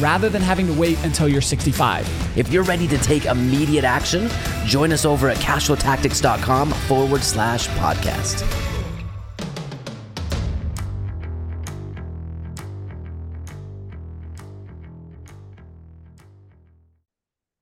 rather than having to wait until you're 65. If you're ready to take immediate action, join us over at cashflowtactics.com forward slash podcast.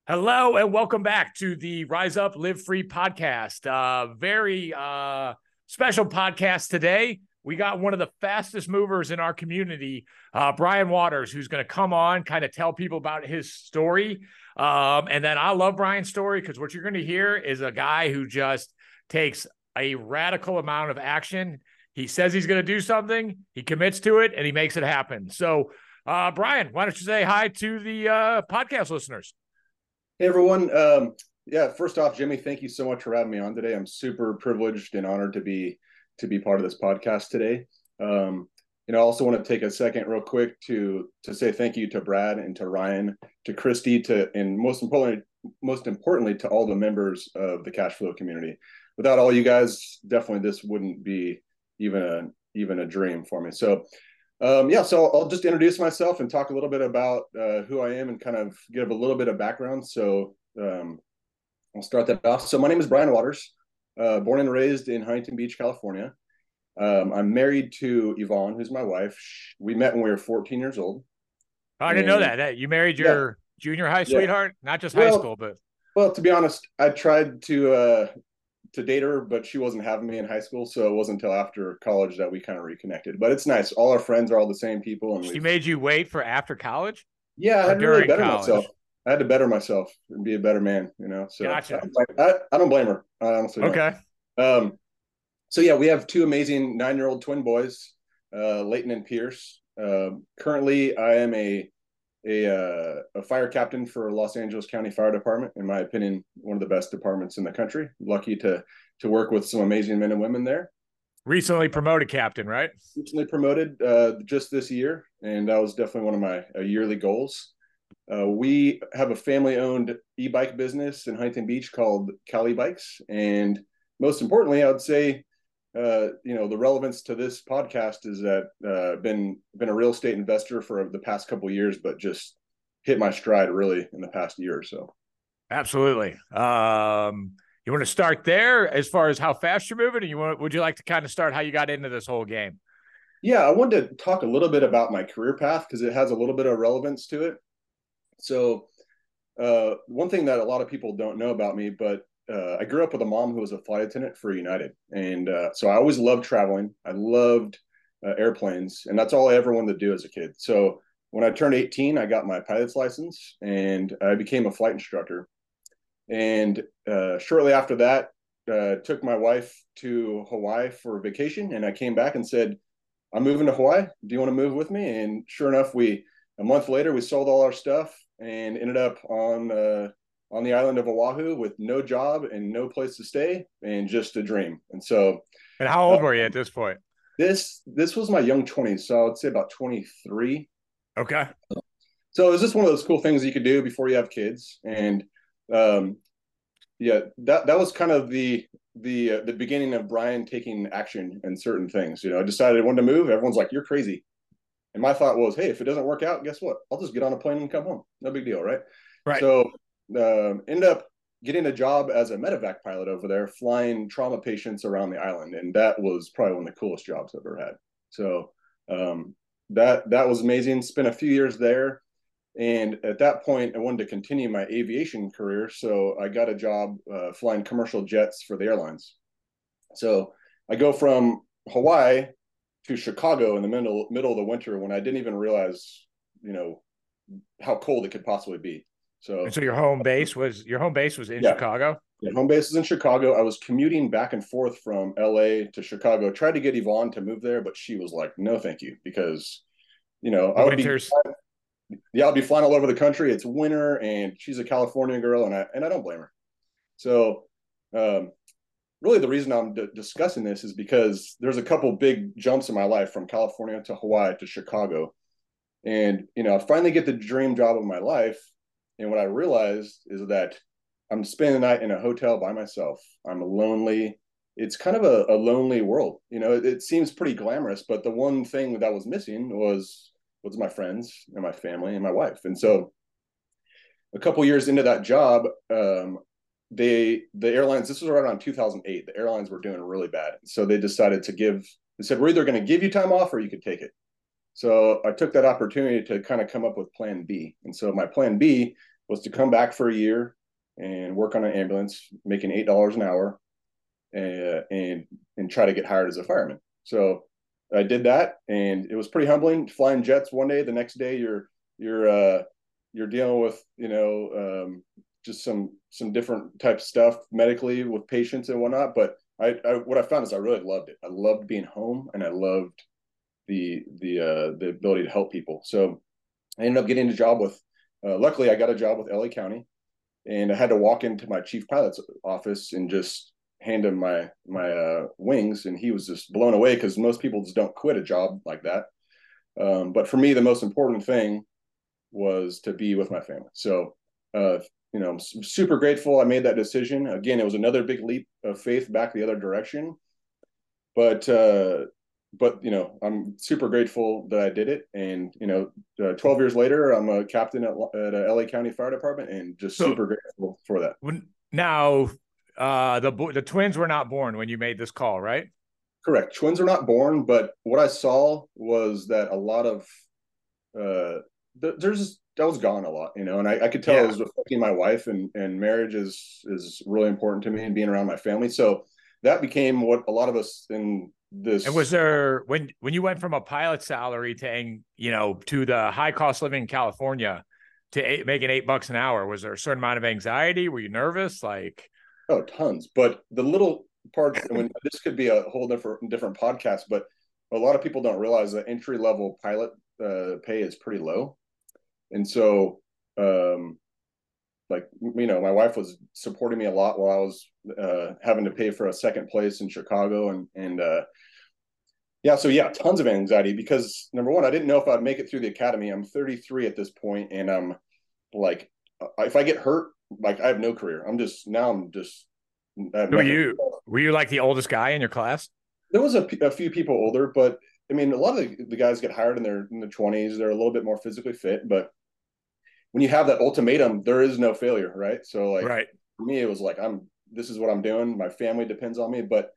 Hello and welcome back to the Rise Up Live Free podcast. Uh, very uh, special podcast today. We got one of the fastest movers in our community, uh, Brian Waters, who's going to come on, kind of tell people about his story. Um, and then I love Brian's story because what you're going to hear is a guy who just takes a radical amount of action. He says he's going to do something, he commits to it, and he makes it happen. So, uh, Brian, why don't you say hi to the uh, podcast listeners? Hey everyone. Um, yeah, first off, Jimmy, thank you so much for having me on today. I'm super privileged and honored to be to be part of this podcast today. Um, you know, I also want to take a second, real quick, to to say thank you to Brad and to Ryan, to Christy, to and most importantly, most importantly, to all the members of the cash flow community. Without all you guys, definitely this wouldn't be even a even a dream for me. So um, yeah, so I'll just introduce myself and talk a little bit about uh, who I am and kind of give a little bit of background. So um, I'll start that off. So my name is Brian Waters, uh, born and raised in Huntington Beach, California. Um, I'm married to Yvonne, who's my wife. We met when we were 14 years old. Oh, I didn't and, know that. You married your yeah. junior high sweetheart, yeah. not just high school, but well, to be honest, I tried to uh, to date her, but she wasn't having me in high school, so it wasn't until after college that we kind of reconnected. But it's nice. All our friends are all the same people, and she made you wait for after college. Yeah, I had to really better college? myself. I had to better myself and be a better man, you know. So gotcha. I, don't blame, I, I don't blame her. I honestly. Okay. Um, so yeah, we have two amazing nine-year-old twin boys, uh, Leighton and Pierce. Uh, currently, I am a a, uh, a fire captain for Los Angeles County Fire Department. In my opinion, one of the best departments in the country. Lucky to to work with some amazing men and women there. Recently promoted captain, right? Recently promoted uh, just this year, and that was definitely one of my uh, yearly goals. Uh, we have a family-owned e-bike business in Huntington Beach called Cali Bikes, and most importantly, I would say uh, you know the relevance to this podcast is that uh, been been a real estate investor for the past couple years, but just hit my stride really in the past year or so. Absolutely. Um, you want to start there as far as how fast you're moving, and you want would you like to kind of start how you got into this whole game? Yeah, I wanted to talk a little bit about my career path because it has a little bit of relevance to it. So, uh, one thing that a lot of people don't know about me, but uh, I grew up with a mom who was a flight attendant for United, and uh, so I always loved traveling. I loved uh, airplanes, and that's all I ever wanted to do as a kid. So when I turned 18, I got my pilot's license, and I became a flight instructor. And uh, shortly after that, uh, took my wife to Hawaii for a vacation, and I came back and said, "I'm moving to Hawaii. Do you want to move with me?" And sure enough, we a month later we sold all our stuff and ended up on uh, on the island of Oahu with no job and no place to stay and just a dream. And so, and how old uh, were you at this point? This this was my young twenties, so I would say about twenty three. Okay. So it was just one of those cool things you could do before you have kids, and um, yeah, that that was kind of the the uh, the beginning of Brian taking action in certain things. You know, I decided I wanted to move. Everyone's like, "You're crazy," and my thought was, "Hey, if it doesn't work out, guess what? I'll just get on a plane and come home. No big deal, right?" Right. So uh, end up getting a job as a medevac pilot over there, flying trauma patients around the island, and that was probably one of the coolest jobs I've ever had. So um, that that was amazing. Spent a few years there, and at that point, I wanted to continue my aviation career, so I got a job uh, flying commercial jets for the airlines. So I go from Hawaii to Chicago in the middle middle of the winter when I didn't even realize, you know, how cold it could possibly be. So, and so your home base was your home base was in yeah. Chicago. Yeah, home base is in Chicago. I was commuting back and forth from LA to Chicago. Tried to get Yvonne to move there, but she was like, "No, thank you," because you know the I would winters. be yeah, I'll be flying all over the country. It's winter, and she's a California girl, and I and I don't blame her. So, um, really, the reason I'm d- discussing this is because there's a couple big jumps in my life from California to Hawaii to Chicago, and you know, I finally get the dream job of my life, and what I realized is that I'm spending the night in a hotel by myself. I'm lonely. It's kind of a, a lonely world. You know, it, it seems pretty glamorous, but the one thing that was missing was was my friends and my family and my wife. And so a couple years into that job, um, they the airlines this was right around 2008 the airlines were doing really bad. So they decided to give they said we're either going to give you time off or you could take it. So i took that opportunity to kind of come up with plan b. And so my plan b was to come back for a year and work on an ambulance making eight dollars an hour and, uh, and and try to get hired as a fireman. So I did that, and it was pretty humbling. Flying jets one day, the next day you're you're uh, you're dealing with you know um, just some some different type of stuff medically with patients and whatnot. But I, I what I found is I really loved it. I loved being home, and I loved the the uh, the ability to help people. So I ended up getting a job with. Uh, luckily, I got a job with LA County, and I had to walk into my chief pilot's office and just hand him my my uh, wings, and he was just blown away because most people just don't quit a job like that. Um, but for me, the most important thing was to be with my family. So, uh, you know, I'm super grateful I made that decision. Again, it was another big leap of faith back the other direction. But uh, but you know, I'm super grateful that I did it. And you know, uh, 12 years later, I'm a captain at, at a LA County Fire Department, and just so, super grateful for that. When, now, uh, the the twins were not born when you made this call, right? Correct. Twins are not born, but what I saw was that a lot of uh, there's that was gone a lot, you know, and I, I could tell yeah. it was affecting my wife, and and marriage is is really important to me, and being around my family. So that became what a lot of us in this. And was there when when you went from a pilot salary to you know to the high cost living in California to eight, making eight bucks an hour? Was there a certain amount of anxiety? Were you nervous? Like Oh, tons. But the little parts, I mean, this could be a whole different different podcast, but a lot of people don't realize that entry level pilot uh, pay is pretty low, and so um, like you know, my wife was supporting me a lot while I was uh, having to pay for a second place in Chicago, and and uh, yeah, so yeah, tons of anxiety because number one, I didn't know if I'd make it through the academy. I'm 33 at this point, and I'm like, if I get hurt, like I have no career. I'm just now. I'm just. Were you were you like the oldest guy in your class? There was a, a few people older, but I mean, a lot of the, the guys get hired in their in the twenties. They're a little bit more physically fit, but when you have that ultimatum, there is no failure, right? So like, right. for me, it was like I'm. This is what I'm doing. My family depends on me, but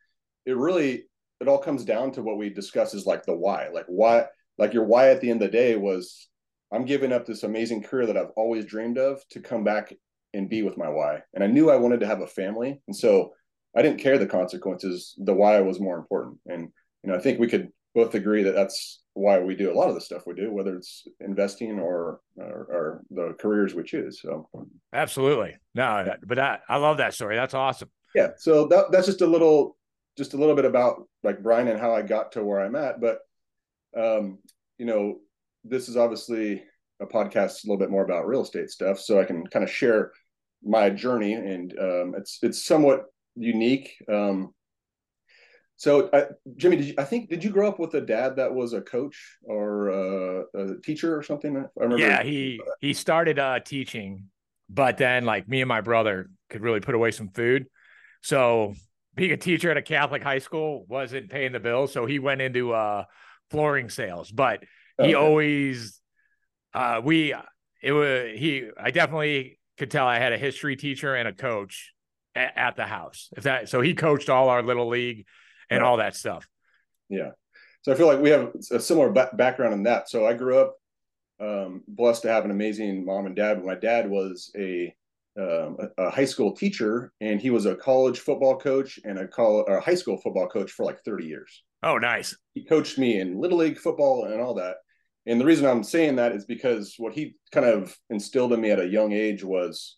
it really it all comes down to what we discuss is like the why. Like why, like your why at the end of the day was I'm giving up this amazing career that I've always dreamed of to come back and be with my why. And I knew I wanted to have a family. And so I didn't care the consequences. The why was more important. And, you know, I think we could both agree that that's why we do a lot of the stuff we do, whether it's investing or, or, or the careers we choose. So absolutely. No, but I, I love that story. That's awesome. Yeah. So that, that's just a little, just a little bit about like Brian and how I got to where I'm at. But, um, you know, this is obviously a podcast a little bit more about real estate stuff, so I can kind of share my journey, and um, it's it's somewhat unique. Um, so, I, Jimmy, did you, I think did you grow up with a dad that was a coach or uh, a teacher or something? I remember. Yeah, he he started uh, teaching, but then like me and my brother could really put away some food, so being a teacher at a Catholic high school wasn't paying the bills, so he went into uh, flooring sales, but he okay. always uh, we it was he. I definitely could tell I had a history teacher and a coach at, at the house. If that so he coached all our little league and all that stuff. Yeah. So I feel like we have a similar ba- background in that. So I grew up um, blessed to have an amazing mom and dad. My dad was a um, a, a, high school teacher, and he was a college football coach and a, call, a high school football coach for like 30 years. Oh, nice. He coached me in little league football and all that. And the reason I'm saying that is because what he kind of instilled in me at a young age was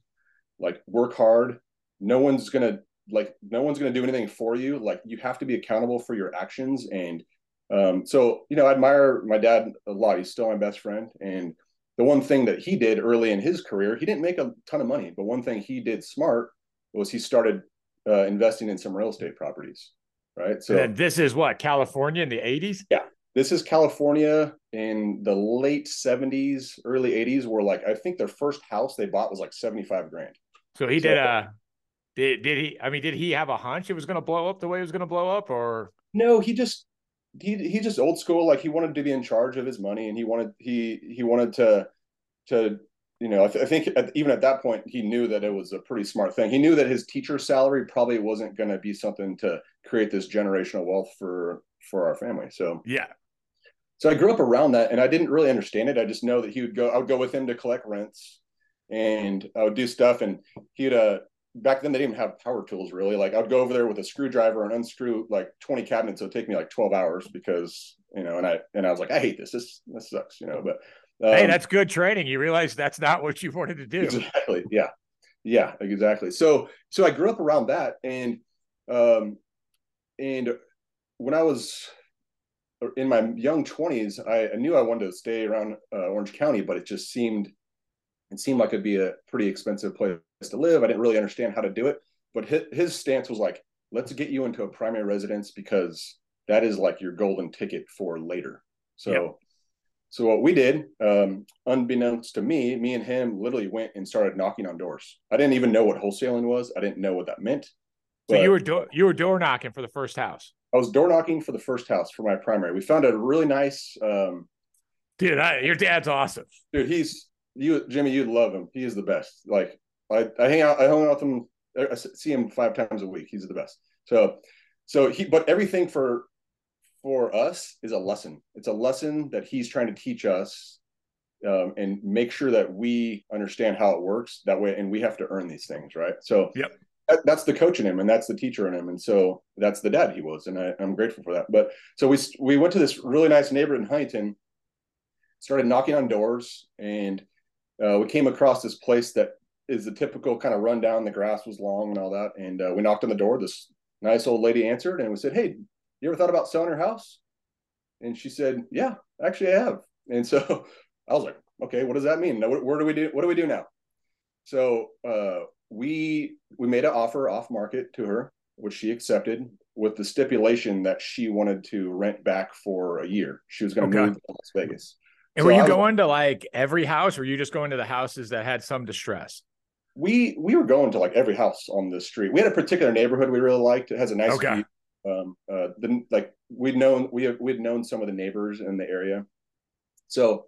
like work hard. No one's gonna like no one's gonna do anything for you. Like you have to be accountable for your actions. And um, so you know, I admire my dad a lot. He's still my best friend. And the one thing that he did early in his career, he didn't make a ton of money, but one thing he did smart was he started uh, investing in some real estate properties. Right. So and this is what California in the 80s. Yeah. This is California in the late 70s, early 80s, where like I think their first house they bought was like 75 grand. So he so, did uh did did he I mean did he have a hunch it was gonna blow up the way it was gonna blow up or no, he just he he just old school. Like he wanted to be in charge of his money, and he wanted he he wanted to to you know I, th- I think at, even at that point he knew that it was a pretty smart thing. He knew that his teacher salary probably wasn't going to be something to create this generational wealth for for our family. So yeah. So I grew up around that, and I didn't really understand it. I just know that he would go. I would go with him to collect rents, and I would do stuff, and he'd uh back then they didn't have power tools really. Like I'd go over there with a screwdriver and unscrew like 20 cabinets. It would take me like 12 hours because, you know, and I, and I was like, I hate this. This, this sucks, you know, but, um, Hey, that's good training. You realize that's not what you wanted to do. Exactly. Yeah. Yeah, exactly. So, so I grew up around that and, um, and when I was in my young 20s, I, I knew I wanted to stay around uh, Orange County, but it just seemed it seemed like it'd be a pretty expensive place to live. I didn't really understand how to do it, but his, his stance was like, let's get you into a primary residence because that is like your golden ticket for later. So, yep. so what we did, um, unbeknownst to me, me and him literally went and started knocking on doors. I didn't even know what wholesaling was. I didn't know what that meant. So you were do- you were door knocking for the first house. I was door knocking for the first house for my primary. We found a really nice. Um, Dude, I, your dad's awesome. Dude, he's you, Jimmy, you'd love him. He is the best. Like I, I hang out, I hang out with him. I see him five times a week. He's the best. So, so he, but everything for for us is a lesson. It's a lesson that he's trying to teach us um, and make sure that we understand how it works that way. And we have to earn these things, right? So, yep. That, that's the coach in him, and that's the teacher in him, and so that's the dad he was, and I, I'm grateful for that. But so we we went to this really nice neighborhood in Huntington, started knocking on doors, and uh, we came across this place that is a typical kind of rundown. The grass was long and all that. And uh, we knocked on the door. This nice old lady answered and we said, Hey, you ever thought about selling your house? And she said, Yeah, actually I have. And so I was like, okay, what does that mean? Now, where do we do? What do we do now? So uh, we we made an offer off market to her, which she accepted with the stipulation that she wanted to rent back for a year. She was going to okay. move to Las Vegas. And so were you going to like every house, or were you just going to the houses that had some distress? We we were going to like every house on the street. We had a particular neighborhood we really liked. It has a nice okay. view. Um, uh, the like we'd known we we'd known some of the neighbors in the area, so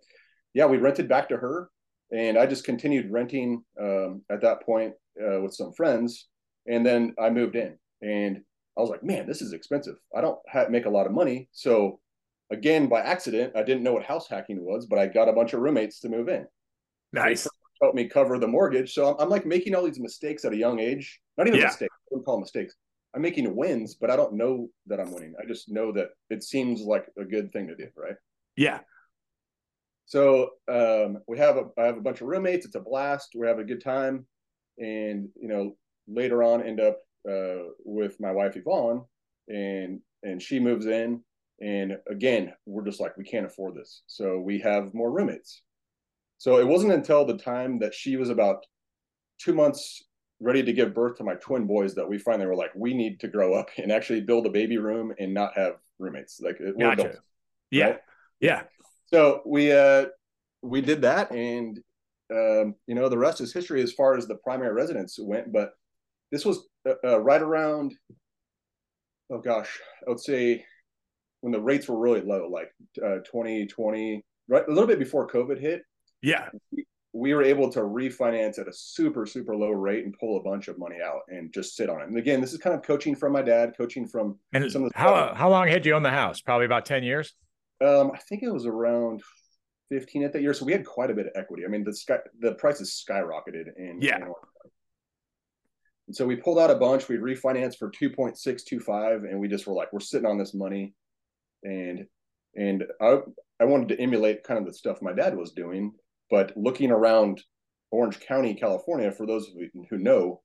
yeah, we rented back to her, and I just continued renting um, at that point uh, with some friends, and then I moved in, and I was like, man, this is expensive. I don't ha- make a lot of money, so again by accident i didn't know what house hacking was but i got a bunch of roommates to move in. Nice. help me cover the mortgage. So I'm, I'm, like making all these mistakes at a young age. Not even yeah. mistakes. I don't call them mistakes. I'm making wins but i don't know that i'm winning. I just know that it seems like a good thing to do right? Yeah. So um, we have a i have a bunch of roommates. It's a blast. We have a good time. And you know later on end up uh, with my wife yvonne and and she moves in and again, we're just like, we can't afford this. So we have more roommates. So it wasn't until the time that she was about two months ready to give birth to my twin boys that we finally were like, we need to grow up and actually build a baby room and not have roommates. Like, gotcha. adults, yeah. Right? Yeah. So we, uh, we did that and, um, you know, the rest is history as far as the primary residence went, but this was uh, uh, right around, oh gosh, I would say when the rates were really low, like uh, 2020, right a little bit before COVID hit. Yeah. We, we were able to refinance at a super, super low rate and pull a bunch of money out and just sit on it. And again, this is kind of coaching from my dad, coaching from and some of the how how long had you owned the house? Probably about 10 years. Um, I think it was around 15 at that year. So we had quite a bit of equity. I mean, the sky the prices skyrocketed in yeah. In and so we pulled out a bunch. We refinanced for 2.625 and we just were like, we're sitting on this money and and I I wanted to emulate kind of the stuff my dad was doing, but looking around Orange County, California, for those of you who know,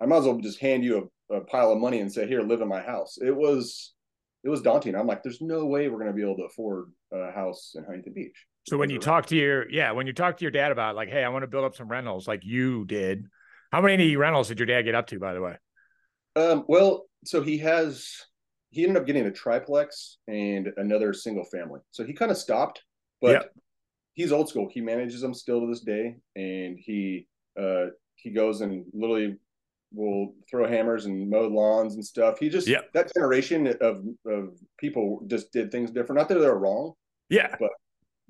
I might as well just hand you a, a pile of money and say, "Here, live in my house." It was it was daunting. I'm like, "There's no way we're going to be able to afford a house in Huntington Beach." So when you talk to your yeah, when you talk to your dad about like, hey, I want to build up some rentals, like you did. How many rentals did your dad get up to, by the way? Um, well, so he has he ended up getting a triplex and another single family. So he kind of stopped, but he's old school. He manages them still to this day, and he uh, he goes and literally will throw hammers and mow lawns and stuff. He just that generation of of people just did things different. Not that they're wrong, yeah, but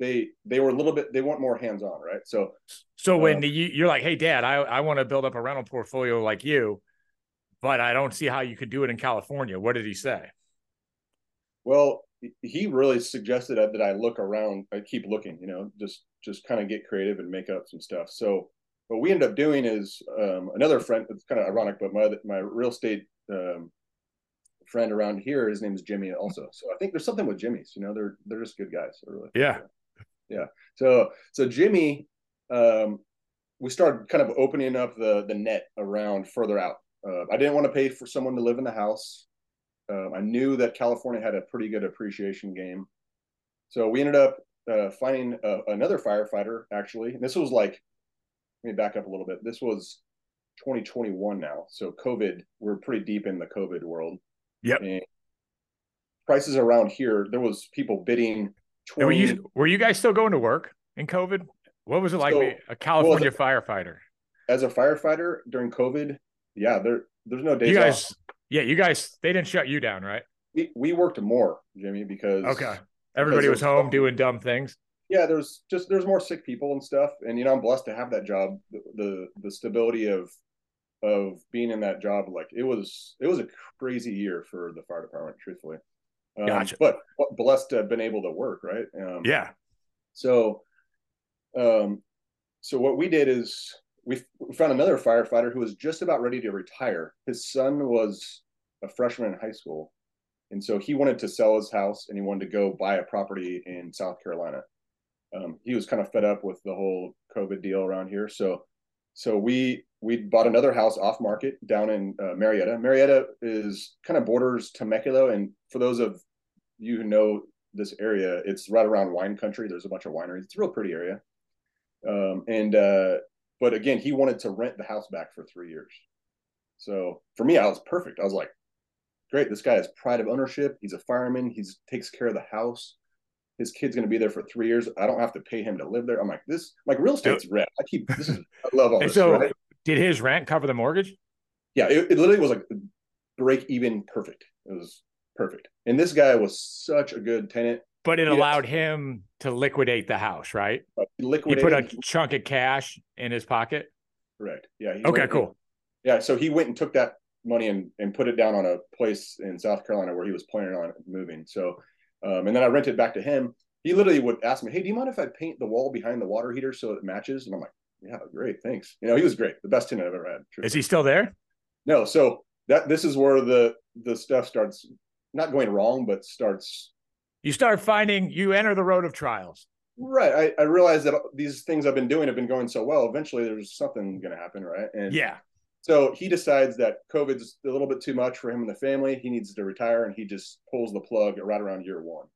they they were a little bit they want more hands on, right? So so when uh, you, you're like, hey, Dad, I I want to build up a rental portfolio like you but I don't see how you could do it in California. What did he say? Well, he really suggested that I look around, I keep looking, you know, just just kind of get creative and make up some stuff. So what we end up doing is um, another friend. It's kind of ironic, but my my real estate um, friend around here, his name is Jimmy, also. So I think there's something with Jimmy's. You know, they're they're just good guys. Really. Yeah. Yeah. So so Jimmy, um, we started kind of opening up the the net around further out. Uh, I didn't want to pay for someone to live in the house. Um, I knew that California had a pretty good appreciation game. So we ended up uh, finding uh, another firefighter, actually. And this was like, let me back up a little bit. This was 2021 now. So COVID, we're pretty deep in the COVID world. Yep. And prices around here, there was people bidding. 20... Were you were you guys still going to work in COVID? What was it like so, a California well, firefighter? As a firefighter during COVID, yeah, there there's no days you guys, off. Yeah, you guys they didn't shut you down, right? We we worked more, Jimmy, because okay, everybody was home doing dumb things. Yeah, there's just there's more sick people and stuff, and you know I'm blessed to have that job. The the, the stability of of being in that job, like it was it was a crazy year for the fire department, truthfully. Um, gotcha. But blessed to have been able to work, right? Um, yeah. So, um, so what we did is we, found another firefighter who was just about ready to retire. His son was a freshman in high school. And so he wanted to sell his house and he wanted to go buy a property in South Carolina. Um, he was kind of fed up with the whole COVID deal around here. So, so we we bought another house off market down in uh, Murrieta. Murrieta is kind of borders Temecula, and for those of you who know this area, it's right around wine country. There's a bunch of wineries. It's a real pretty area. Um, and uh, but again, he wanted to rent the house back for three years. So for me, I was perfect. I was like, great, this guy has pride of ownership. He's a fireman. He's takes care of the house. His kid's going to be there for three years. I don't have to pay him to live there. I'm like, this, like real estate's rent. I keep this is I love all this. So right? did his rent cover the mortgage? Yeah, it, it literally was like break even perfect. It was perfect. And this guy was such a good tenant. But it allowed him to liquidate the house, right? Liquidate. He put a chunk of cash in his pocket. Correct. Yeah. Okay. Cool. Yeah. So he went and took that money and, and put it down on a place in South Carolina where he was planning on moving. So, um, and then I rented back to him. He literally would ask me, "Hey, do you mind if I paint the wall behind the water heater so it matches?" And I'm like, "Yeah, great, thanks." You know, he was great, the best tenant I've ever had. Truly. Is he still there? No. So that this is where the the stuff starts not going wrong, but starts you start finding you enter the road of trials. Right. I, I realized that these things I've been doing have been going so well. Eventually, there's something going to happen, right? And yeah. So he decides that COVID's a little bit too much for him and the family. He needs to retire, and he just pulls the plug right around year one.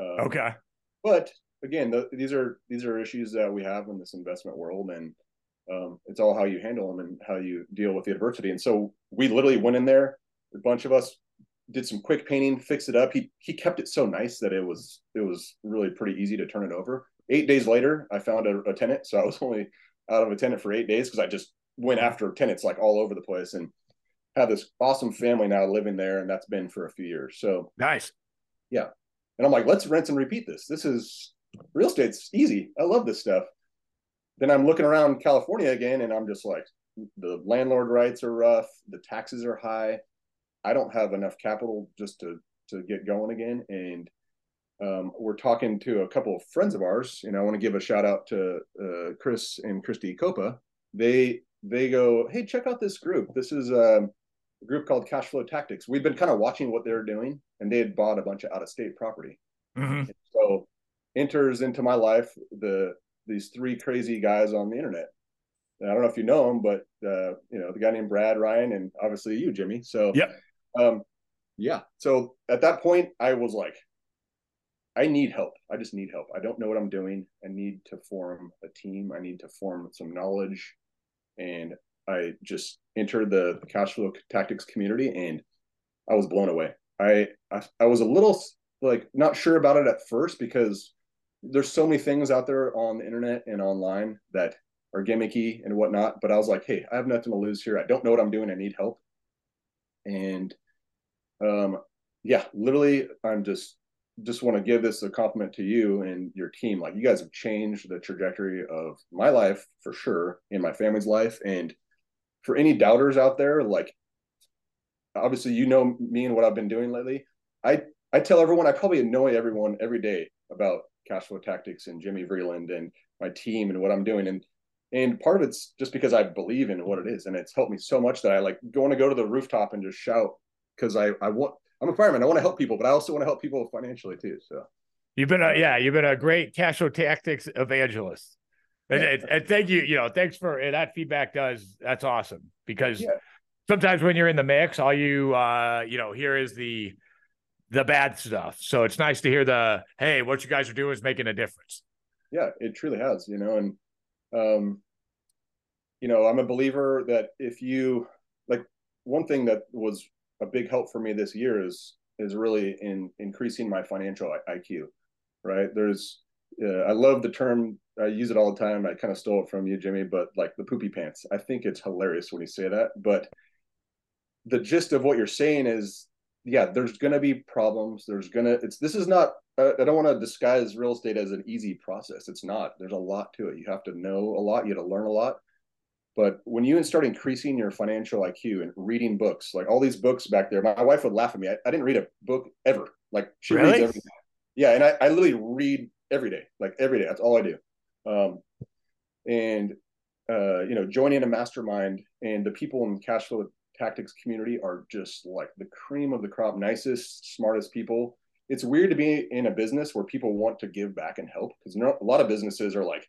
Um, okay. But again, the, these are these are issues that we have in this investment world, and um, it's all how you handle them and how you deal with the adversity. And so we literally went in there, a bunch of us did some quick painting, fixed it up. He he kept it so nice that it was it was really pretty easy to turn it over. Eight days later, I found a, a tenant, so I was only out of a tenant for eight days because I just went after tenants like all over the place and have this awesome family now living there, and that's been for a few years. So nice, yeah. And I'm like, let's rinse and repeat this. This is real estate's easy. I love this stuff. Then I'm looking around California again, and I'm just like, the landlord rights are rough, the taxes are high I don't have enough capital just to to get going again. And um, we're talking to a couple of friends of ours. You know, I want to give a shout out to uh, Chris and Christy Copa. They they go, hey, check out this group. This is um, a group called Cash Flow Tactics. We've been kind of watching what they're doing, and they had bought a bunch of out of state property. Mm-hmm. So enters into my life the these three crazy guys on the internet. And I don't know if you know them, but uh, you know the guy named Brad Ryan, and obviously you, Jimmy. So yep um, yeah. So at that point, I was like, I need help. I just need help. I don't know what I'm doing. I need to form a team. I need to form some knowledge. And I just entered the cash flow tactics community and I was blown away. I, I, I was a little like not sure about it at first because there's so many things out there on the internet and online that are gimmicky and whatnot. But I was like, hey, I have nothing to lose here. I don't know what I'm doing. I need help. And um, yeah, literally, I'm just just want to give this a compliment to you and your team. Like you guys have changed the trajectory of my life for sure, in my family's life. And for any doubters out there, like obviously you know me and what I've been doing lately. I I tell everyone I probably annoy everyone every day about cash flow tactics and Jimmy Vreeland and my team and what I'm doing. And and part of it's just because I believe in what it is, and it's helped me so much that I like going to go to the rooftop and just shout because I I want I'm a fireman. I want to help people, but I also want to help people financially too. So you've been a yeah, you've been a great cash flow tactics evangelist. And, yeah. and, and, thank you, you know, thanks for that feedback. Does that's awesome because yeah. sometimes when you're in the mix, all you uh you know here is the the bad stuff. So it's nice to hear the hey, what you guys are doing is making a difference. Yeah, it truly has, you know, and um, you know, I'm a believer that if you like one thing that was a big help for me this year is is really in increasing my financial IQ. Right? There's uh, I love the term. I use it all the time. I kind of stole it from you, Jimmy, but like the poopy pants. I think it's hilarious when you say that. But the gist of what you're saying is, yeah, there's going to be problems. There's going to, it's, this is not I don't want to disguise real estate as an easy process. It's not. There's a lot to it. You have to know a lot. You have to learn a lot. But when you start increasing your financial IQ and reading books, like all these books back there, my wife would laugh at me. I, I didn't read a book ever. Like she really? reads every day. Yeah, and I, I literally read every day, like every day. That's all I do. Um, and uh, you know, joining a mastermind and the people in the cash flow tactics community are just like the cream of the crop, nicest, smartest people it's weird to be in a business where people want to give back and help because a lot of businesses are like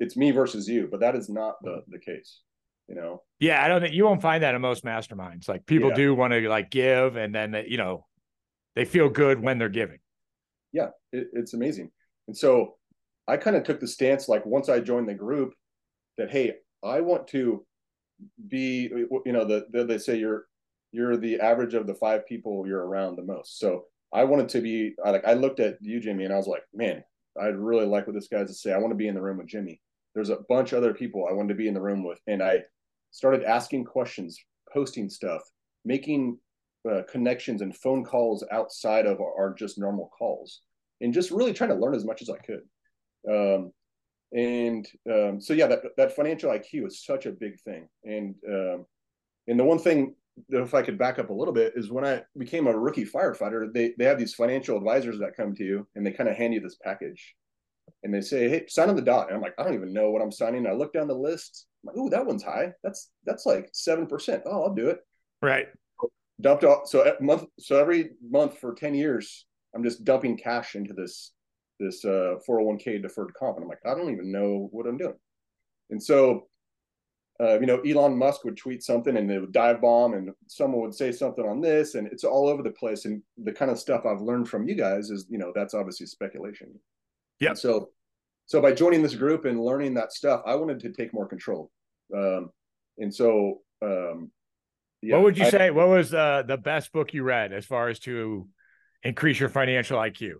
it's me versus you but that is not the the case you know? Yeah i don't think you won't find that in most masterminds. Like people yeah. do want to like give and then uh, you know they feel good when they're giving. Yeah it, it's amazing. And so i kind of took the stance like once i joined the group that hey i want to be you know the, the they say you're you're the average of the five people you're around the most. So I wanted to be I like I looked at you, Jimmy, and I was like, man, I really like what this guy has to say. I want to be in the room with Jimmy. There's a bunch of other people I wanted to be in the room with, and I started asking questions, posting stuff, making uh, connections and phone calls outside of our, our, just normal calls, and just really trying to learn as much as I could. Um, and um, so yeah, that that financial IQ is such a big thing, and um, and the one thing if I could back up a little bit, is when I became a rookie firefighter, they they have these financial advisors that come to you and they kind of hand you this package, and they say, "Hey, sign on the dot." And I'm like, I don't even know what I'm signing. I look down the list. I'm like, "Ooh, that one's high. That's that's like seven percent. Oh, I'll do it." Right. Dumped off. So month. So every month for ten years, I'm just dumping cash into this this uh, 401k deferred comp, and I'm like, I don't even know what I'm doing. And so uh, you know, Elon Musk would tweet something and they would dive bomb, and someone would say something on this, and it's all over the place. And the kind of stuff I've learned from you guys is, you know, that's obviously speculation. Yeah. So, so by joining this group and learning that stuff, I wanted to take more control. Um, and so, um, yeah, what would you I, say? What was uh, the best book you read as far as to increase your financial IQ?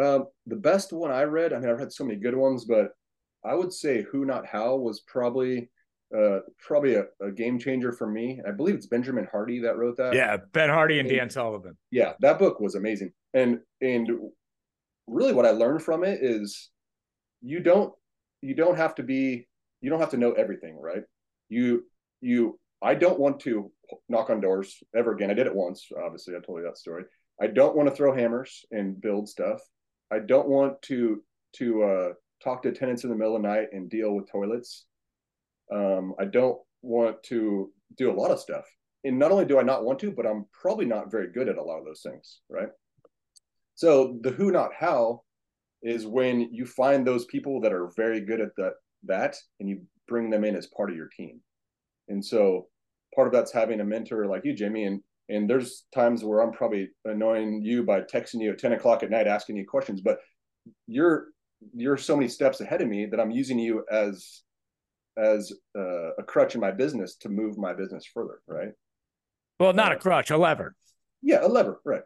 Um, the best one I read, I mean, I've read so many good ones, but I would say Who Not How was probably uh, probably a, a, game changer for me. I believe it's Benjamin Hardy that wrote that. Yeah, Ben Hardy and, and Dan Sullivan. Yeah, that book was amazing. And and really what I learned from it is you don't you don't have to be you don't have to know everything, right? You you I don't want to knock on doors ever again. I did it once, obviously. I told you that story. I don't want to throw hammers and build stuff. I don't want to to uh talk to tenants in the middle of the night and deal with toilets. Um, I don't want to do a lot of stuff. And not only do I not want to, but I'm probably not very good at a lot of those things, right? So the who, not how, is when you find those people that are very good at that that, and you bring them in as part of your team. And so part of that's having a mentor like you, Jimmy, and And there's times where I'm probably annoying you by texting you at 10 o'clock at night asking you questions, but you're you're so many steps ahead of me that I'm using you as as uh, a crutch in my business to move my business further, right? Well, not uh, a crutch, a lever. Yeah, a lever, right?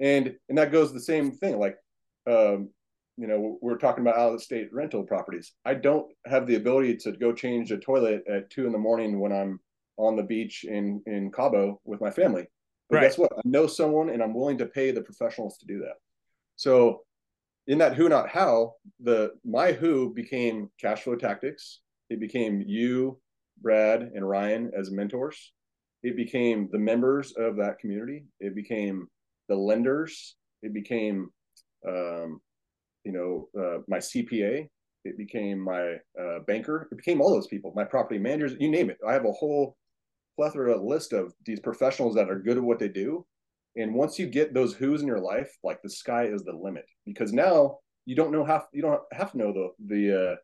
And and that goes the same thing. Like, um, you know, we're talking about out of state rental properties. I don't have the ability to go change a toilet at two in the morning when I'm on the beach in in Cabo with my family. But right. guess what? I know someone, and I'm willing to pay the professionals to do that. So, in that who not how, the my who became cash flow tactics. It became you, Brad, and Ryan as mentors. It became the members of that community. It became the lenders. It became, um, you know, uh, my CPA. It became my uh, banker. It became all those people, my property managers. You name it. I have a whole plethora list of these professionals that are good at what they do. And once you get those who's in your life, like the sky is the limit because now you don't know how you don't have to know the the uh,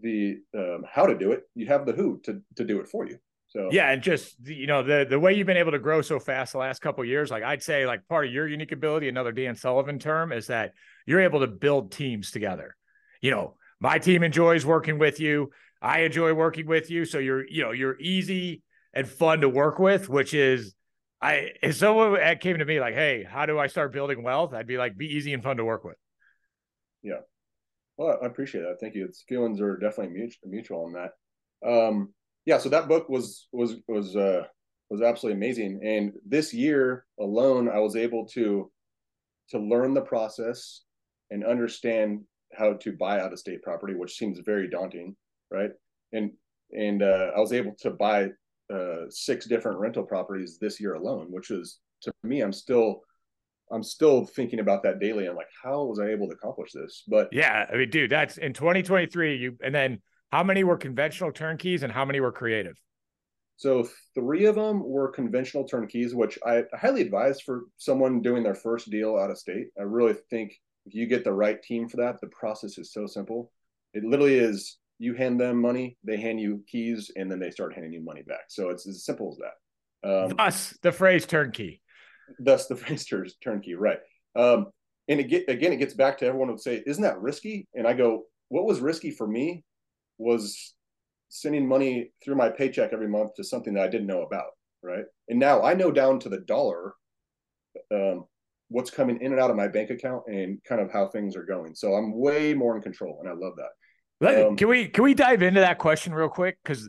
the um, how to do it. You have the who to to do it for you. So yeah, and just you know the the way you've been able to grow so fast the last couple years, like I'd say, like part of your unique ability, another Dan Sullivan term, is that you're able to build teams together. You know, my team enjoys working with you. I enjoy working with you. So you're you know you're easy and fun to work with, which is I if someone came to me like, hey, how do I start building wealth? I'd be like, be easy and fun to work with. Yeah. Well, I appreciate that. Thank you. It's feelings are definitely mutual, on that. Um, yeah, so that book was was was uh, was absolutely amazing. And this year alone, I was able to to learn the process and understand how to buy out of state property, which seems very daunting, right? And and uh, I was able to buy uh, six different rental properties this year alone, which is to me, I'm still I'm still thinking about that daily. I'm like, how was I able to accomplish this? But yeah, I mean, dude, that's in 2023. You and then how many were conventional turnkeys and how many were creative? So three of them were conventional turnkeys, which I highly advise for someone doing their first deal out of state. I really think if you get the right team for that, the process is so simple. It literally is you hand them money, they hand you keys, and then they start handing you money back. So it's as simple as that. Um, Thus, the phrase turnkey thus the phrase turnkey, right? Um, and it get, again, it gets back to everyone would say, "Isn't that risky?" And I go, "What was risky for me was sending money through my paycheck every month to something that I didn't know about, right? And now I know down to the dollar um, what's coming in and out of my bank account and kind of how things are going. So I'm way more in control, and I love that. Um, can we can we dive into that question real quick? Because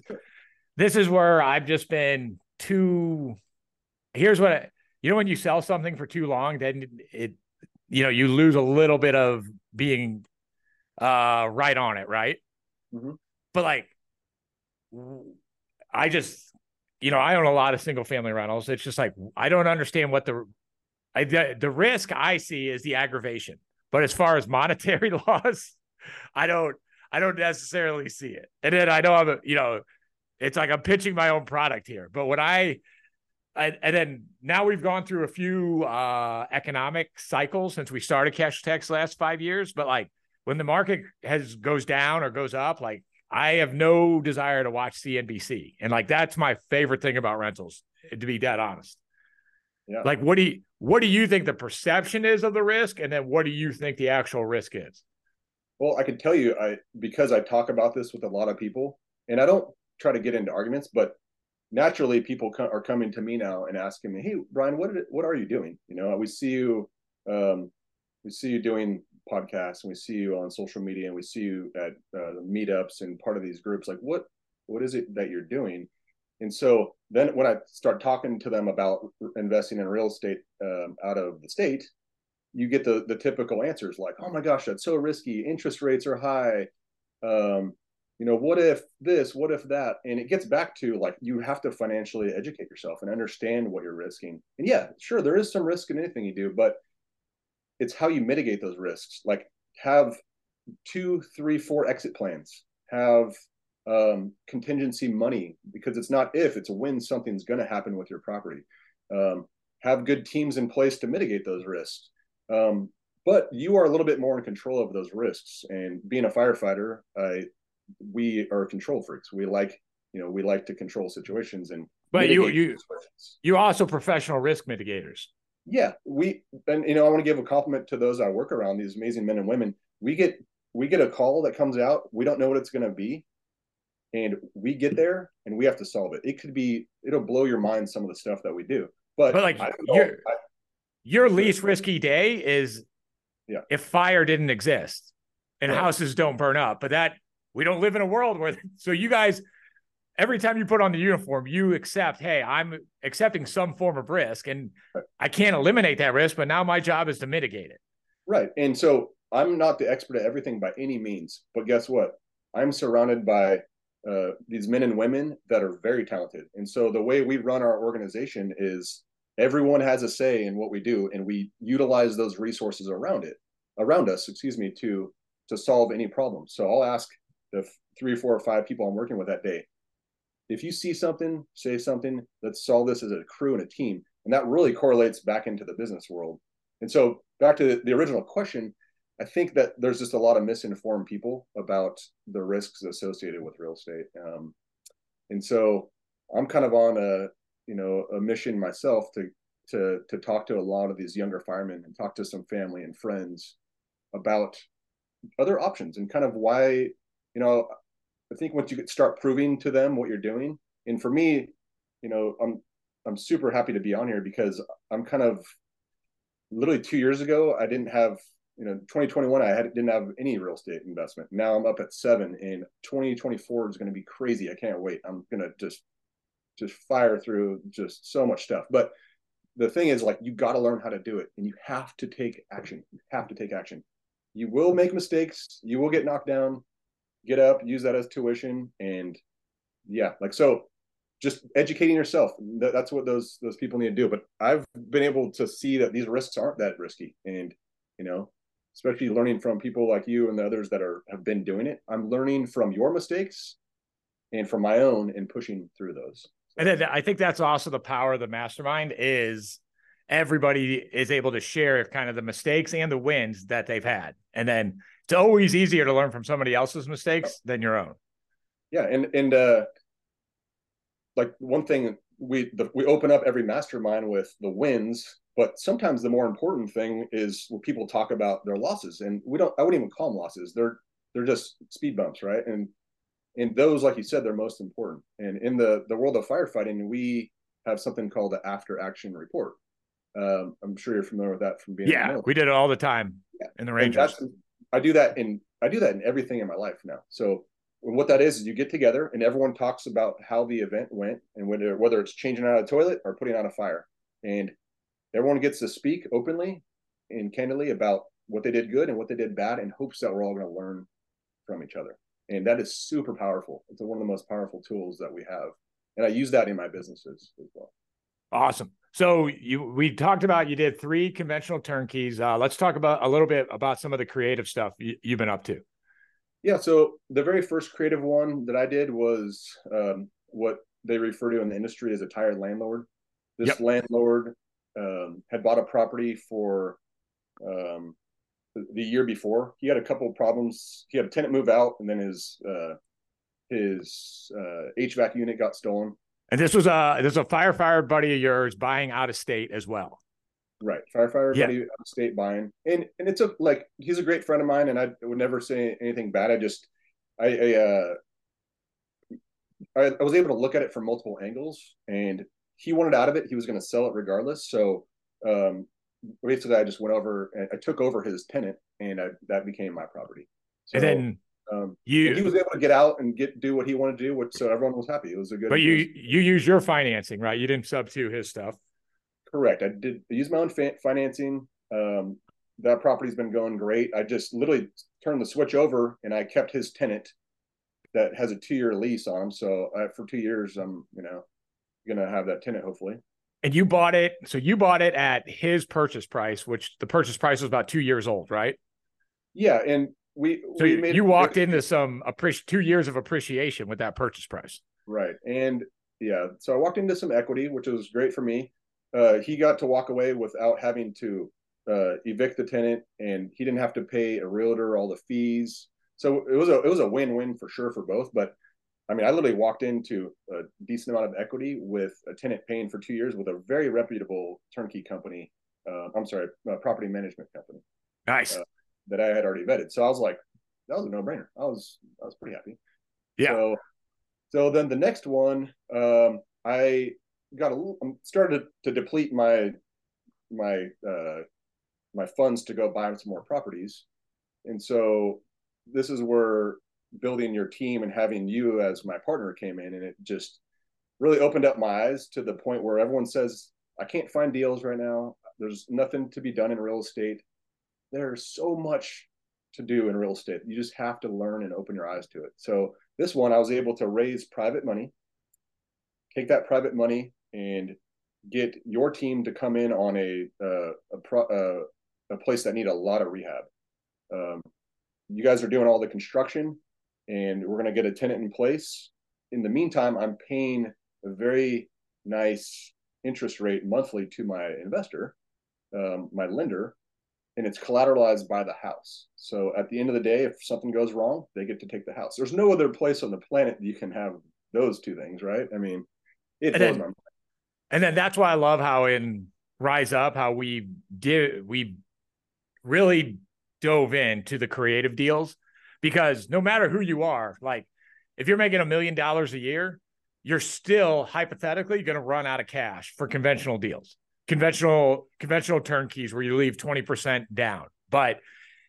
this is where I've just been too. Here's what I, you know when you sell something for too long then it you know you lose a little bit of being uh right on it right mm-hmm. but like i just you know i own a lot of single family rentals it's just like i don't understand what the I, the, the risk i see is the aggravation but as far as monetary loss i don't i don't necessarily see it and then i know i'm a, you know it's like i'm pitching my own product here but when i and, and then now we've gone through a few uh, economic cycles since we started Cash Text last five years. But like when the market has goes down or goes up, like I have no desire to watch CNBC, and like that's my favorite thing about rentals. To be dead honest, yeah. Like what do you what do you think the perception is of the risk, and then what do you think the actual risk is? Well, I can tell you, I because I talk about this with a lot of people, and I don't try to get into arguments, but naturally people co- are coming to me now and asking me, "Hey, Brian, what did, what are you doing? You know, we see you, um, we see you doing podcasts, and we see you on social media, and we see you at uh, meetups and part of these groups. Like, what what is it that you're doing?" And so then when I start talking to them about investing in real estate um, out of the state, you get the the typical answers like, "Oh my gosh, that's so risky. Interest rates are high." Um, you know what if this what if that? And it gets back to like you have to financially educate yourself and understand what you're risking. And yeah sure there is some risk in anything you do but it's how you mitigate those risks. Like have two three four exit plans. Have um, contingency money because it's not if it's when something's going to happen with your property. Um, have good teams in place to mitigate those risks um, but you are a little bit more in control of those risks and being a firefighter i we are control freaks. We like, you know, we like to control situations. And But you you you also professional risk mitigators. Yeah, we and you know I want to give a compliment to those I work around. These amazing men and women. We get we get a call that comes out. We don't know what it's going to be, and we get there and we have to solve it. It could be it'll blow your mind some of the stuff that we do. But, but like your I, your least risky day is yeah if fire didn't exist and right. houses don't burn up. But that we don't live in a world where so you guys every time you put on the uniform, you accept, hey, I'm accepting some form of risk and I can't eliminate that risk, but now my job is to mitigate it. Right. And so I'm not the expert at everything by any means, but guess what? I'm surrounded by uh, these men and women that are very talented. And so the way we run our organization is everyone has a say in what we do, and we utilize those resources around it, around us, excuse me, to to solve any problem. So I'll ask the three, four, or five people I'm working with that day, if you see something, say something, let's solve this as a crew and a team. And that really correlates back into the business world. And so back to the original question, I think that there's just a lot of misinformed people about the risks associated with real estate. Um, and so I'm kind of on a, you know, a mission myself to, to, to talk to a lot of these younger firemen and talk to some family and friends about other options and kind of why, you know, I think once you get start proving to them what you're doing, and for me, you know, I'm I'm super happy to be on here because I'm kind of literally two years ago I didn't have you know 2021 I had didn't have any real estate investment. Now I'm up at seven, and 2024 is going to be crazy. I can't wait. I'm gonna just just fire through just so much stuff. But the thing is, like, you got to learn how to do it, and you have to take action. You have to take action. You will make mistakes. You will get knocked down get up, use that as tuition, and yeah, like so. Just educating yourself. That's what those those people need to do. But I've been able to see that these risks aren't that risky, and you know, especially learning from people like you and the others that are have been doing it. I'm learning from your mistakes and from my own and pushing through those. And then I think that's also the power of the mastermind is everybody is able to share kind of the mistakes and the wins that they've had. And then it's always easier to learn from somebody else's mistakes than your own. Yeah, and and uh, like one thing we the, we open up every mastermind with the wins, but sometimes the more important thing is when people talk about their losses, and we don't. I wouldn't even call them losses. They're they're just speed bumps, right? And and those, like you said, they're most important. And in the the world of firefighting, we have something called the after action report. Um, I'm sure you're familiar with that from being. Yeah, we did it all the time yeah. in the Rangers. I do that in I do that in everything in my life now. So what that is is you get together and everyone talks about how the event went and whether whether it's changing out a toilet or putting out a fire, and everyone gets to speak openly and candidly about what they did good and what they did bad in hopes that we're all going to learn from each other. And that is super powerful. It's one of the most powerful tools that we have. And I use that in my businesses as well. Awesome. So you we talked about you did three conventional turnkeys. Uh, let's talk about a little bit about some of the creative stuff you, have been up to. Yeah. So the very first creative one that I did was um, what they refer to in the industry as a tired landlord. This yep. landlord um, had bought a property for um, the year before. He had a couple of problems. He had a tenant move out, and then his uh, his uh, HVAC unit got stolen. And this was a this was a firefighter buddy of yours buying out of state as well. Right, firefighter yeah. buddy out of state buying, and and it's a like he's a great friend of mine, and I would never say anything bad. I just I, I uh I, I was able to look at it from multiple angles, and he wanted out of it. He was going to sell it regardless. So um, basically, I just went over and I took over his tenant, and I, that became my property. So, and then um, you he was able to get out and get do what he wanted to do, which so everyone was happy. It was a good. But you you use your financing, right? You didn't sub to his stuff. Correct. I did I use my own fa- financing. Um, that property's been going great. I just literally turned the switch over and I kept his tenant that has a two year lease on him. So uh, for two years, I'm you know gonna have that tenant hopefully. And you bought it. So you bought it at his purchase price, which the purchase price was about two years old, right? Yeah, and we so we you, you walked into some appreci- two years of appreciation with that purchase price right and yeah so i walked into some equity which was great for me uh, he got to walk away without having to uh, evict the tenant and he didn't have to pay a realtor all the fees so it was a it was a win-win for sure for both but I mean, I literally walked into a decent amount of equity with a tenant paying for two years with a very reputable turnkey company. Uh, I'm sorry, property management company. Nice. Uh, that I had already vetted. So I was like, that was a no brainer. I was, I was pretty happy. Yeah. So, so then the next one, um, I got a little, started to deplete my, my, uh, my funds to go buy some more properties. And so this is where building your team and having you as my partner came in and it just really opened up my eyes to the point where everyone says i can't find deals right now. There's nothing to be done in real estate. There's so much to do in real estate. You just have to learn and open your eyes to it. So this one i was able to raise private money take that private money and get your team to come in on a a, pro, a place that need a lot of rehab. Um, you guys are doing all the construction and we're going to get a tenant in place. In the meantime, I'm paying a very nice interest rate monthly to my investor, um, my lender, and it's collateralized by the house. So at the end of the day, if something goes wrong, they get to take the house. There's no other place on the planet you can have those two things, right? I mean, it and blows then, my mind. And then that's why I love how in Rise Up, how we did we really dove into the creative deals because no matter who you are, like if you're making a million dollars a year, you're still hypothetically going to run out of cash for conventional deals, conventional conventional turnkeys where you leave 20% down. But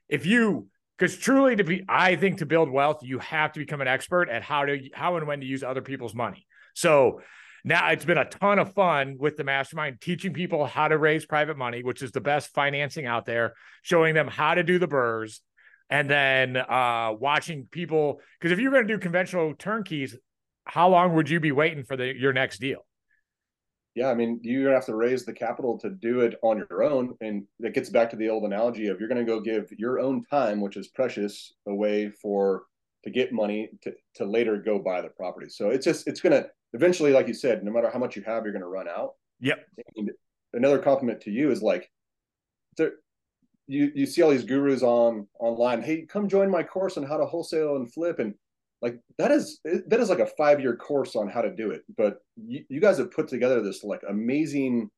if you because truly to be I think to build wealth, you have to become an expert at how to how and when to use other people's money. So now it's been a ton of fun with the mastermind teaching people how to raise private money, which is the best financing out there, showing them how to do the BRRRRs, and then uh, watching people because if you're going to do conventional turnkeys, how long would you be waiting for the your next deal? Yeah, I mean, you have to raise the capital to do it on your own, and that gets back to the old analogy of you're going to go give your own time, which is precious, away for to get money to to later go buy the property. So it's just it's going to eventually, like you said, no matter how much you have, you're going to run out. Yep. And another compliment to you is like there you you see all these gurus on online hey come join my course on how to wholesale and flip and like that is that is like a five year course on how to do it but you, you guys have put together this like amazing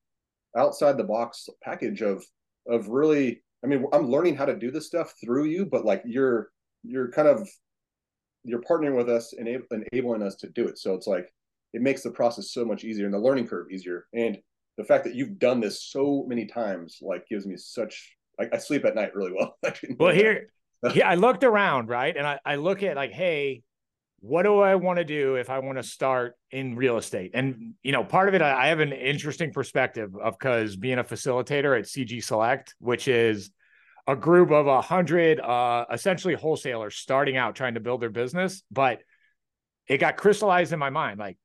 outside the box package of of really i mean i'm learning how to do this stuff through you but like you're you're kind of you're partnering with us and enabling us to do it. So it's like it makes the process so much easier and the learning curve easier. And the fact that you've done this so many times like gives me such I, I sleep at night really well. well, here, yeah, I looked around, right, and I, I look at like, hey, what do I want to do if I want to start in real estate? And you know, part of it, I, I have an interesting perspective of because being a facilitator at CG Select, which is a group of a hundred, uh, essentially wholesalers starting out trying to build their business, but it got crystallized in my mind, like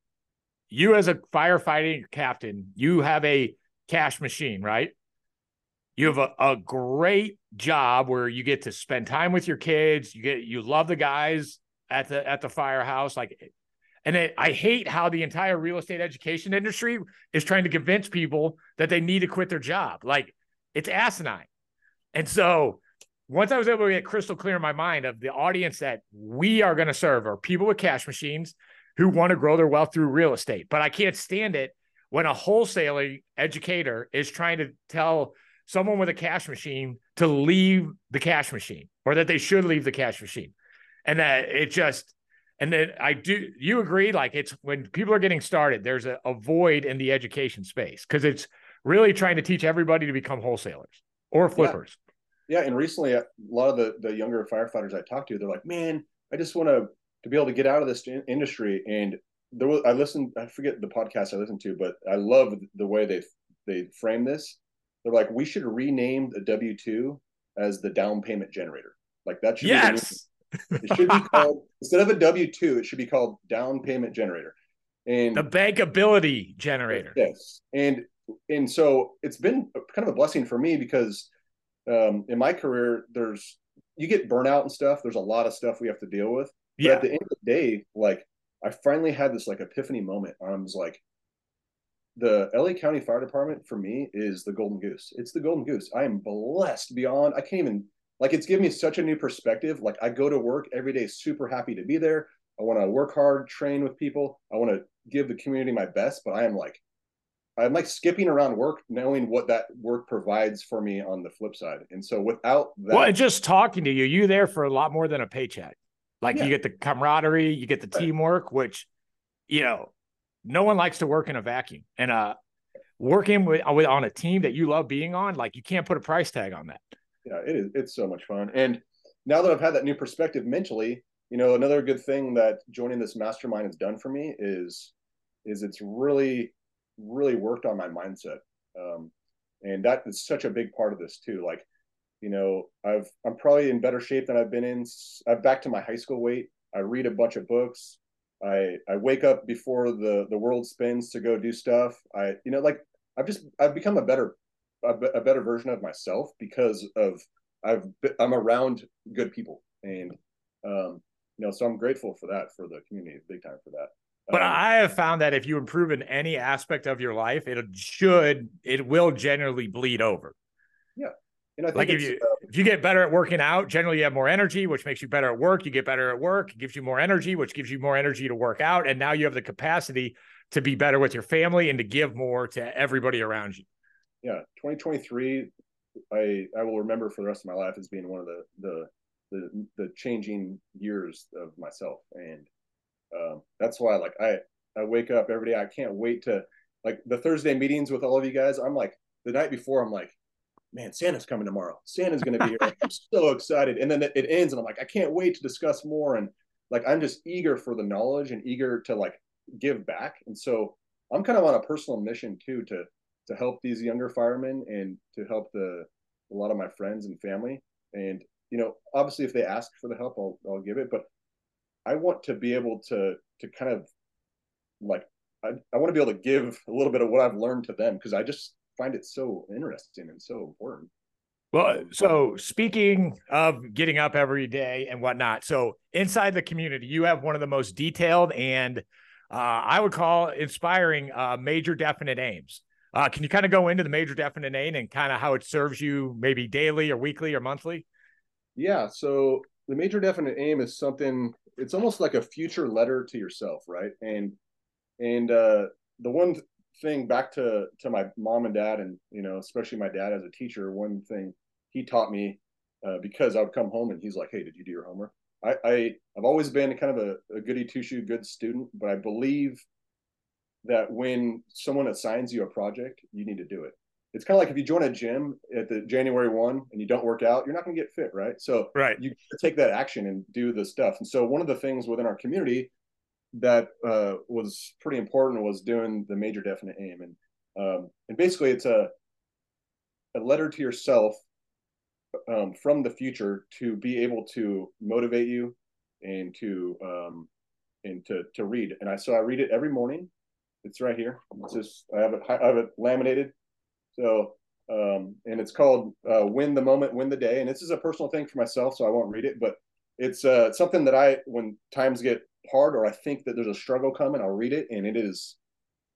you as a firefighting captain, you have a cash machine, right? You have a, a great job where you get to spend time with your kids. You get you love the guys at the at the firehouse. Like and it, i hate how the entire real estate education industry is trying to convince people that they need to quit their job. Like it's asinine. And so once i was able to get crystal clear in my mind of the audience that we are going to serve are people with cash machines who want to grow their wealth through real estate. But i can't stand it when a wholesaler educator is trying to tell someone with a cash machine to leave the cash machine or that they should leave the cash machine. And that it just, and then I do, you agree? Like it's when people are getting started, there's a, a void in the education space because it's really trying to teach everybody to become wholesalers or flippers. Yeah. yeah. And recently, a lot of the, the younger firefighters I talked to, they're like, man, I just want to, to be able to get out of this industry. And there was, I listened, I forget the podcast I listened to, but I love the way they, they frame this they're like, we should rename the W two as the down payment generator. Like that should yes. Be it should be called instead of a W two, it should be called down payment generator. And the bankability generator. Yes. And and so it's been kind of a blessing for me because um, in my career, there's you get burnout and stuff. There's a lot of stuff we have to deal with. But yeah. at the end of the day, like I finally had this like epiphany moment. I was like, the LA County Fire Department for me is the golden goose. It's the golden goose. I am blessed beyond. I can't even like. It's given me such a new perspective. Like I go to work every day, super happy to be there. I want to work hard, train with people. I want to give the community my best, but I am like, I'm like skipping around work, knowing what that work provides for me on the flip side. And so without that, well, just talking to you, you there for a lot more than a paycheck. Like Yeah. you get the camaraderie, you get the teamwork, which you know, no one likes to work in a vacuum. And uh, working with, with on a team that you love being on, like you can't put a price tag on that. yeah, it is. It's so much fun. And now that I've had that new perspective mentally, you know, another good thing that joining this mastermind has done for me is, is it's really, really worked on my mindset. Um, and that is such a big part of this too. Like, you know, I've, I'm probably in better shape than I've been in. I'm back to my high school weight. I read a bunch of books. I, I wake up before the, the world spins to go do stuff. I, you know, like I've just, I've become a better a, a better version of myself because of I've I'm around good people and um you know so I'm grateful for that for the community big time for that. But Um, I have found that if you improve in any aspect of your life, it should, it will generally bleed over. Yeah, and I think Like if you uh, if you get better at working out, generally you have more energy, which makes you better at work. You get better at work, gives you more energy, which gives you more energy to work out, and now you have the capacity to be better with your family and to give more to everybody around you. yeah 2023 I I will remember for the rest of my life as being one of the the the, the changing years of myself and um, that's why like I I wake up every day I can't wait to like the Thursday meetings with all of you guys I'm like the night before I'm like man Santa's coming tomorrow. Santa's going to be here. I'm so excited. And then it, it ends and I'm like I can't wait to discuss more. And like I'm just eager for the knowledge and eager to like give back. And so I'm kind of on a personal mission too to to help these younger firemen and to help the a lot of my friends and family. And you know obviously if they ask for the help I'll, I'll give it. But I want to be able to to kind of like I, I want to be able to give a little bit of what I've learned to them because I just find it so interesting and so important. Well, so speaking of getting up every day and whatnot, so inside the community, you have one of the most detailed and uh, I would call inspiring uh, major definite aims. Uh, can you kind of go into the major definite aim and kind of how it serves you maybe daily or weekly or monthly? Yeah. So the major definite aim is something. It's almost like a future letter to yourself, right? And and uh, the one thing back to to my mom and dad, and you know, especially my dad as a teacher, one thing he taught me uh, because I would come home and he's like, "Hey, did you do your homework?" I, I I've always been kind of a, a goody two shoe good student, but I believe that when someone assigns you a project, you need to do it. It's kind of like if you join a gym at the January one and you don't work out, you're not going to get fit, right? So Right. you take that action and do the stuff. And so one of the things within our community that uh, was pretty important was doing the major definite aim, and um, and basically it's a a letter to yourself um, from the future to be able to motivate you and to um, and to to read. And I so I read it every morning. It's right here. It's just I have it I have it laminated. So um, and it's called uh, "Win the Moment, Win the Day." And this is a personal thing for myself, so I won't read it. But it's uh, something that I, when times get hard or I think that there's a struggle coming, I'll read it, and it is,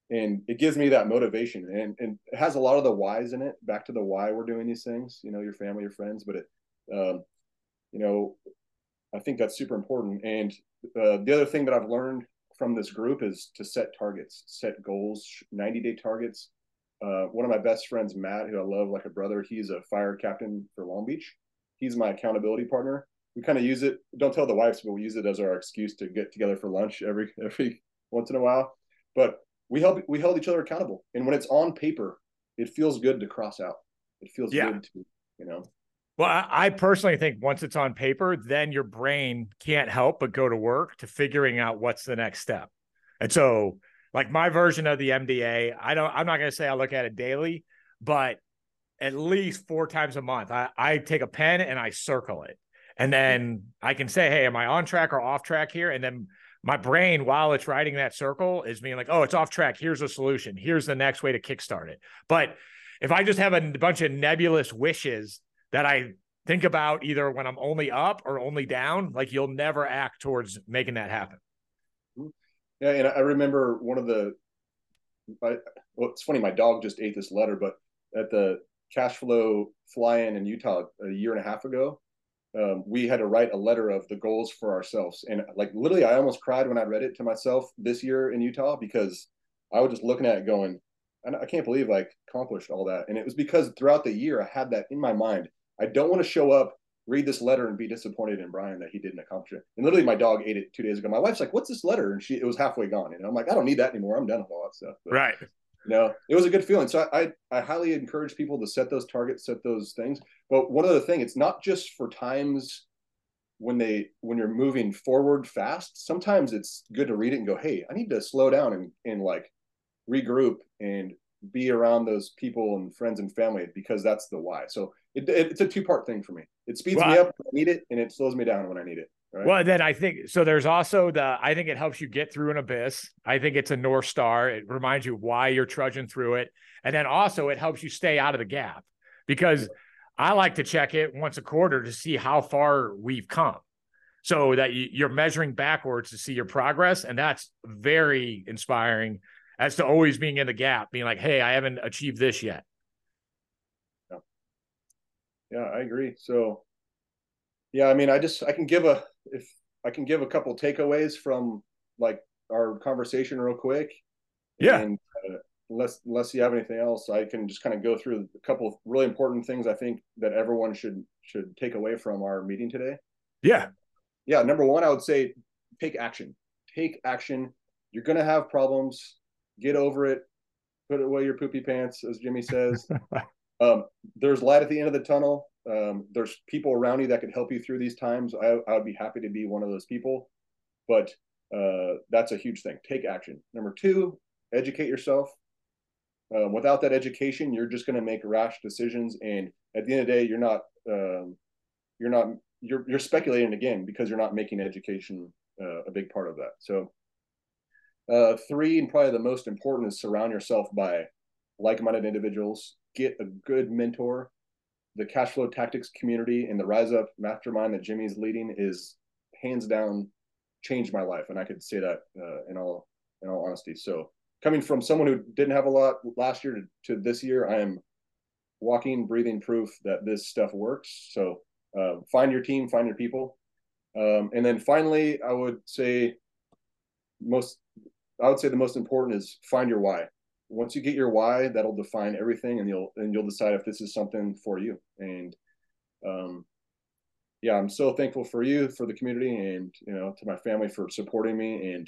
and it gives me that motivation. And and it has a lot of the whys in it. Back to the why we're doing these things. You know, your family, your friends, but it, um, you know, I think that's super important. And uh, the other thing that I've learned from this group is to set targets, set goals, 90 day targets. Uh, one of my best friends, Matt, who I love like a brother, he's a fire captain for Long Beach. He's my accountability partner. We kind of use it. Don't tell the wives, but we use it as our excuse to get together for lunch every every once in a while. But we help we held each other accountable, and when it's on paper, it feels good to cross out. It feels Yeah. good to you know. Well, I, I personally think once it's on paper, then your brain can't help but go to work to figuring out what's the next step. And so, like my version of the MDA, I don't. I'm not going to say I look at it daily, but at least four times a month, I, I take a pen and I circle it, and then I can say, "Hey, am I on track or off track here?" And then my brain, while it's riding that circle, is being like, "Oh, it's off track. Here's a solution. Here's the next way to kickstart it." But if I just have a bunch of nebulous wishes that I think about either when I'm only up or only down, like you'll never act towards making that happen. Mm-hmm. Yeah, and I remember one of the. I, well, it's funny. My dog just ate this letter, but at the cash flow fly-in in Utah a year and a half ago, um, we had to write a letter of the goals for ourselves. And like literally, I almost cried when I read it to myself this year in Utah because I was just looking at it going, I can't believe I accomplished all that. And it was because throughout the year, I had that in my mind. I don't want to show up, read this letter, and be disappointed in Brian that he didn't accomplish it. And literally, my dog ate it two days ago. My wife's like, "What's this letter?" And she it was halfway gone. And I'm like, "I don't need that anymore. I'm done with all that stuff." But, right. Know, it was a good feeling. So I, I, I highly encourage people to set those targets, set those things. But one other thing, it's not just for times when they when you're moving forward fast. Sometimes it's good to read it and go, "Hey, I need to slow down and and like regroup and be around those people and friends and family because that's the why. So it, it, it's a two part thing for me. It speeds well, me up when I need it, and it slows me down when I need it. Right? Well, then I think so. There's also the I think it helps you get through an abyss. I think it's a north star. It reminds you why you're trudging through it, and then also it helps you stay out of the gap because I like to check it once a quarter to see how far we've come so that you're measuring backwards to see your progress and that's very inspiring as to always being in the gap, being like, hey, I haven't achieved this yet. Yeah, yeah I agree. So, yeah, I mean, I just I can give a if I can give a couple takeaways from like our conversation real quick. Yeah. And uh, unless unless you have anything else, I can just kind of go through a couple of really important things I think that everyone should should take away from our meeting today. Yeah. Yeah. Number one, I would say take action. Take action. You're gonna have problems get over it, put away your poopy pants, as Jimmy says. um, there's light at the end of the tunnel. Um, there's people around you that could help you through these times. I, I would be happy to be one of those people, but uh, that's a huge thing. Take action. Number two, educate yourself. Um, without that education, you're just going to make rash decisions, and at the end of the day, you're not um, you're not you're you're speculating again because you're not making education uh, a big part of that. So uh, three, and probably the most important, is surround yourself by like-minded individuals. Get a good mentor. The cash flow tactics community and the Rise Up Mastermind that Jimmy's leading is hands down changed my life, and I could say that uh, in all in all honesty. So, coming from someone who didn't have a lot last year to, to this year, I am walking, breathing proof that this stuff works. So, uh, find your team, find your people, um, and then finally, I would say most I would say the most important is find your why. Once you get your why, that'll define everything, and you'll and you'll decide if this is something for you. And um, yeah, I'm so thankful for you, for the community, and you know, to my family for supporting me. And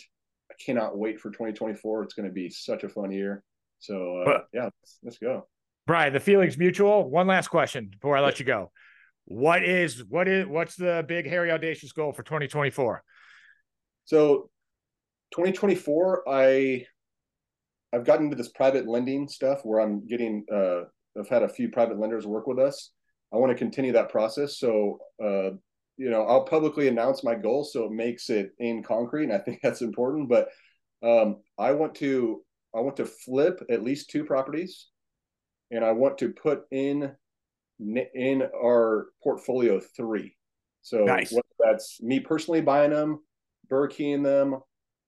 I cannot wait for 2024. It's going to be such a fun year. So uh, yeah, let's, let's go. Brian, the feelings mutual. One last question before I let you go. What is what is what's the big hairy audacious goal for 2024? So 2024, I I've gotten into this private lending stuff where I'm getting uh, I've had a few private lenders work with us. I want to continue that process. So uh, you know, I'll publicly announce my goal so it makes it in concrete, and I think that's important. But um, I want to I want to flip at least two properties, and I want to put in in our portfolio three. So nice. that's me personally buying them, Burkeying them,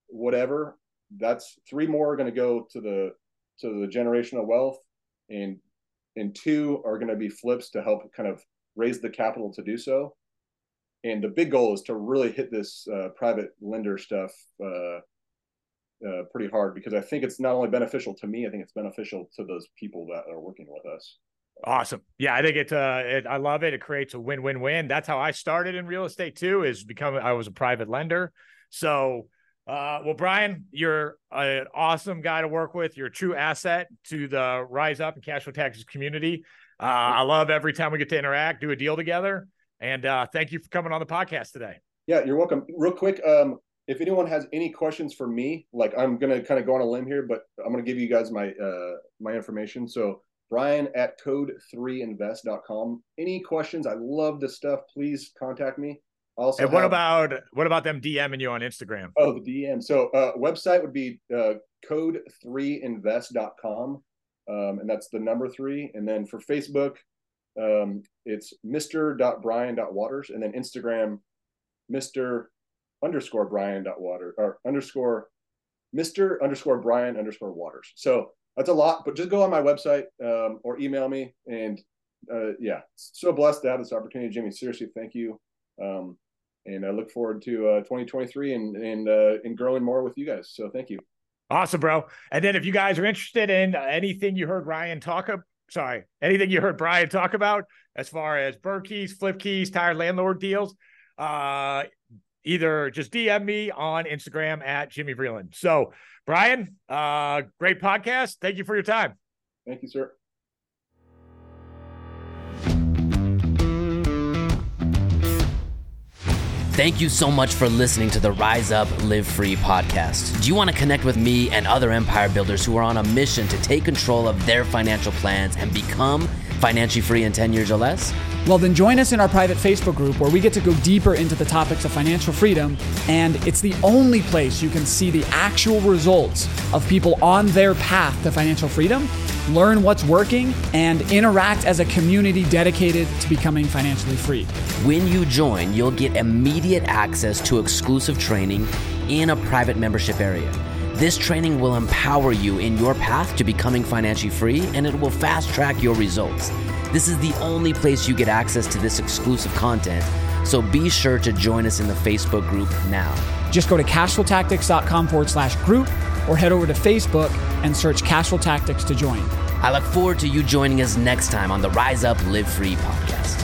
whatever that's three more are going to go to the to the generational wealth and and two are going to be flips to help kind of raise the capital to do so and the big goal is to really hit this uh, private lender stuff uh, uh, pretty hard because I think it's not only beneficial to me, I think it's beneficial to those people that are working with us. Awesome. Yeah, I think it, uh, it, I love it. It creates a win-win-win. That's how I started in real estate too. Is become I was a private lender, so uh, well, Brian, you're an awesome guy to work with. You're a true asset to the Rise Up and Cash Flow Tactics community. Uh, I love every time we get to interact, do a deal together. And uh, thank you for coming on the podcast today. Yeah, you're welcome. Real quick, um, if anyone has any questions for me, like I'm gonna kind of go on a limb here, but I'm gonna give you guys my uh, my information. So Brian at code3invest.com. Any questions? I love this stuff. Please contact me. Also, and what have, about what about them DMing you on Instagram? Oh, the DM. So uh, website would be uh, code3invest.com. Um, and that's the number three. And then for Facebook, um, it's Mr.Brian.Waters. And then Instagram, Mr. underscore Brian.Water or underscore Mr. underscore Brian underscore Waters. So that's a lot, but just go on my website um, or email me. And uh, yeah, so blessed to have this opportunity, Jimmy. Seriously, thank you Um, and I look forward to uh, 2023 and and uh, and growing more with you guys. So thank you. Awesome, bro. And then if you guys are interested in anything you heard Ryan talk about, sorry, anything you heard Brian talk about as far as Bird keys, flip keys, tired landlord deals, uh, either just DM me on Instagram at Jimmy Vreeland. So, Brian, uh, great podcast. Thank you for your time. Thank you, sir. Thank you so much for listening to the Rise Up Live Free podcast. Do you want to connect with me and other empire builders who are on a mission to take control of their financial plans and become financially free in 10 years or less? Well, then join us in our private Facebook group where we get to go deeper into the topics of financial freedom. And it's the only place you can see the actual results of people on their path to financial freedom, learn what's working, and interact as a community dedicated to becoming financially free. When you join, you'll get immediate access to exclusive training in a private membership area. This training will empower you in your path to becoming financially free and it will fast track your results. This is the only place you get access to this exclusive content, so be sure to join us in the Facebook group now. Just go to cashflowtactics.com forward slash group or head over to Facebook and search Cashflow Tactics to join. I look forward to you joining us next time on the Rise Up Live Free podcast.